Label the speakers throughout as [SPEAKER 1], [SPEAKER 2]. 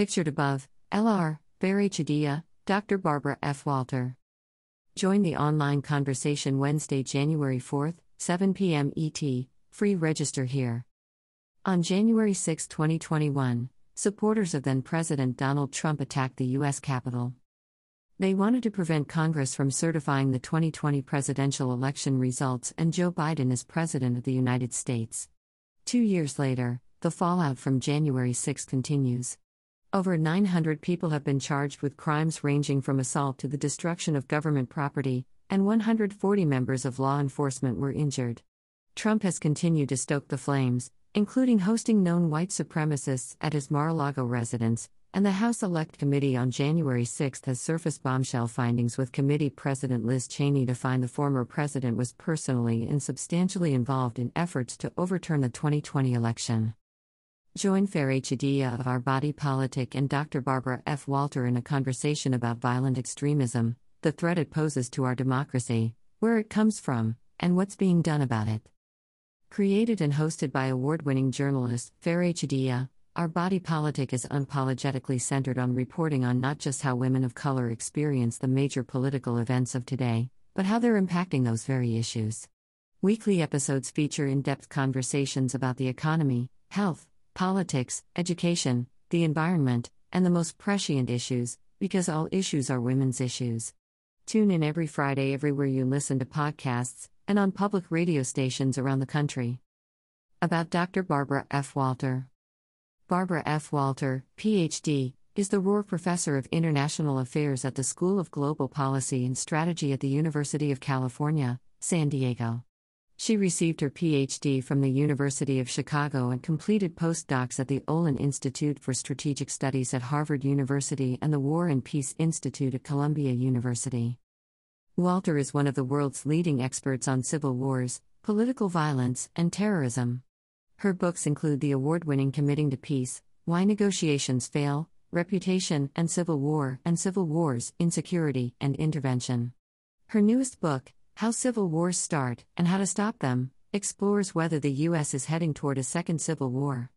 [SPEAKER 1] Pictured above, LR, Farai Chideya, Dr. Barbara F. Walter. Join the online conversation Wednesday, January 4th, 7 p.m. ET. Free register here. On January 6, 2021, supporters of then President Donald Trump attacked the U.S. Capitol. They wanted to prevent Congress from certifying the 2020 presidential election results and Joe Biden as President of the United States. Two years later, the fallout from January 6 continues. Over 900 people have been charged with crimes ranging from assault to the destruction of government property, and 140 members of law enforcement were injured. Trump has continued to stoke the flames, including hosting known white supremacists at his Mar a Lago residence, and the House Select Committee on January 6 has surfaced bombshell findings with Committee President Liz Cheney to find the former president was personally and substantially involved in efforts to overturn the 2020 election. Join Farai Chideya of Our Body Politic and Dr. Barbara F. Walter in a conversation about violent extremism, the threat it poses to our democracy, where it comes from, and what's being done about it. Created and hosted by award winning journalist Farai Chideya, our body politic is unapologetically centered on reporting on not just how women of color experience the major political events of today, but how they're impacting those very issues. Weekly episodes feature in depth conversations about the economy, health, politics, education, the environment, and the most prescient issues, because all issues are women's issues. Tune in every Friday everywhere you listen to podcasts and on public radio stations around the country. About Dr. Barbara F. Walter. Barbara F. Walter, Ph.D., is the Rohr Professor of International Affairs at the School of Global Policy and Strategy at the University of California, San Diego. She received her PhD from the University of Chicago and completed postdocs at the Olin Institute for Strategic Studies at Harvard University and the War and Peace Institute at Columbia University. Walter is one of the world's leading experts on civil wars, political violence, and terrorism. Her books include the award winning Committing to Peace, Why Negotiations Fail, Reputation and Civil War, and Civil Wars, Insecurity and Intervention. Her newest book, How Civil Wars Start and How to Stop Them, explores whether the U.S. is heading toward a second civil war.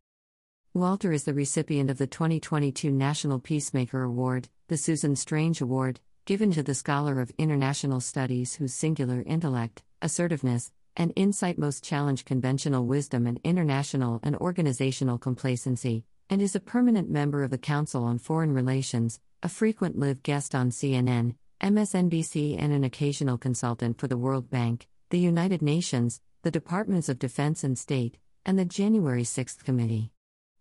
[SPEAKER 1] Walter is the recipient of the 2022 National Peacemaker Award, the Susan Strange Award, given to the scholar of international studies whose singular intellect, assertiveness, and insight most challenge conventional wisdom and international and organizational complacency, and is a permanent member of the Council on Foreign Relations, a frequent live guest on CNN, MSNBC, and an occasional consultant for the World Bank, the United Nations, the Departments of Defense and State, and the January 6th Committee.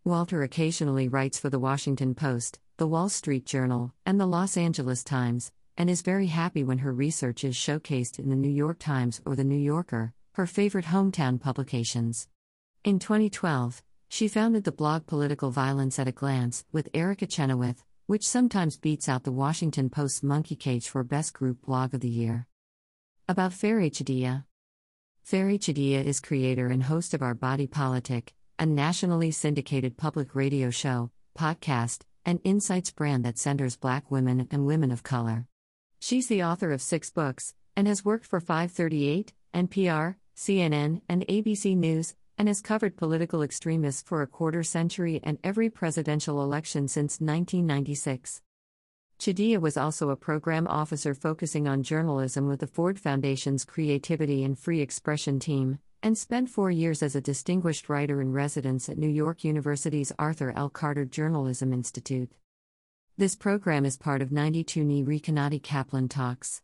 [SPEAKER 1] Walter occasionally writes for the Washington Post, the Wall Street Journal, and the Los Angeles Times, and is very happy when her research is showcased in the New York Times or the New Yorker, her favorite hometown publications. In 2012, she founded the blog Political Violence at a Glance with Erica Chenoweth, which sometimes beats out the Washington Post's Monkey Cage for Best Group Blog of the Year. About Farai Chideya Farai Chideya is creator and host of Our Body Politic, a nationally syndicated public radio show, podcast, and insights brand that centers black women and women of color. She's the author of six books and has worked for 538, NPR, CNN, and ABC News, and has covered political extremists for a quarter century and every presidential election since 1996. Chideya was also a program officer focusing on journalism with the Ford Foundation's Creativity and Free Expression team, and spent four years as a distinguished writer in residence at New York University's Arthur L. Carter Journalism Institute. This program is part of 92NY Recanati Kaplan Talks.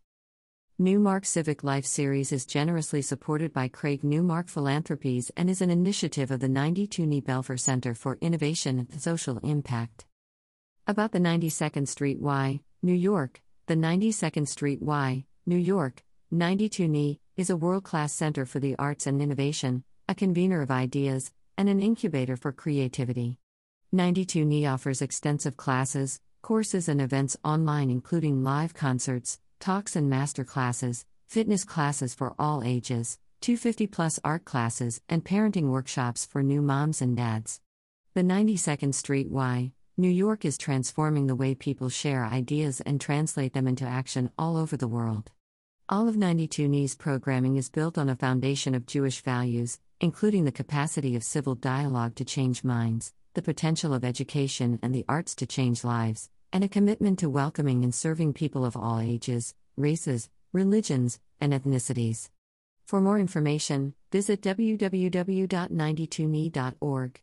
[SPEAKER 1] Newmark Civic Life series is generously supported by Craig Newmark Philanthropies and is an initiative of the 92NY Belfer Center for Innovation and Social Impact. About the 92nd Street Y, New York, the 92nd Street Y, New York, 92NY is a world class center for the arts and innovation, a convener of ideas, and an incubator for creativity. 92NY offers extensive classes, courses, and events online, including live concerts talks and master classes, fitness classes for all ages, 250 plus art classes, and parenting workshops for new moms and dads. The 92nd Street Y, New York is transforming the way people share ideas and translate them into action all over the world. All of 92NY's programming is built on a foundation of Jewish values, including the capacity of civil dialogue to change minds, the potential of education and the arts to change lives, and a commitment to welcoming and serving people of all ages, races, religions, and ethnicities. For more information, visit www.92ny.org.